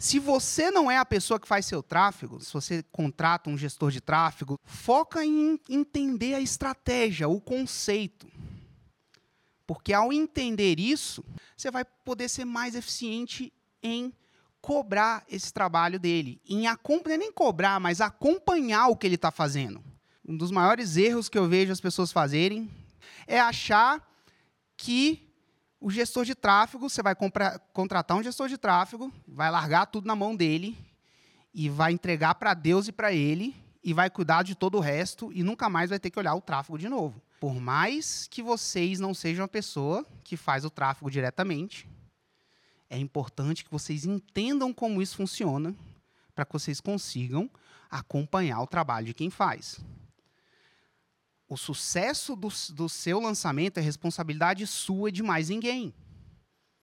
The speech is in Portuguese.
Se você não é a pessoa que faz seu tráfego, se você contrata um gestor de tráfego, foca em entender a estratégia, o conceito. Porque ao entender isso, você vai poder ser mais eficiente em cobrar esse trabalho dele, em acompanhar, é nem cobrar, mas acompanhar o que ele está fazendo. Um dos maiores erros que eu vejo as pessoas fazerem é achar que o gestor de tráfego, você vai contratar um gestor de tráfego, vai largar tudo na mão dele e vai entregar para Deus e para ele e vai cuidar de todo o resto e nunca mais vai ter que olhar o tráfego de novo. Por mais que vocês não sejam a pessoa que faz o tráfego diretamente, é importante que vocês entendam como isso funciona para que vocês consigam acompanhar o trabalho de quem faz. O sucesso do, do seu lançamento é responsabilidade sua de mais ninguém.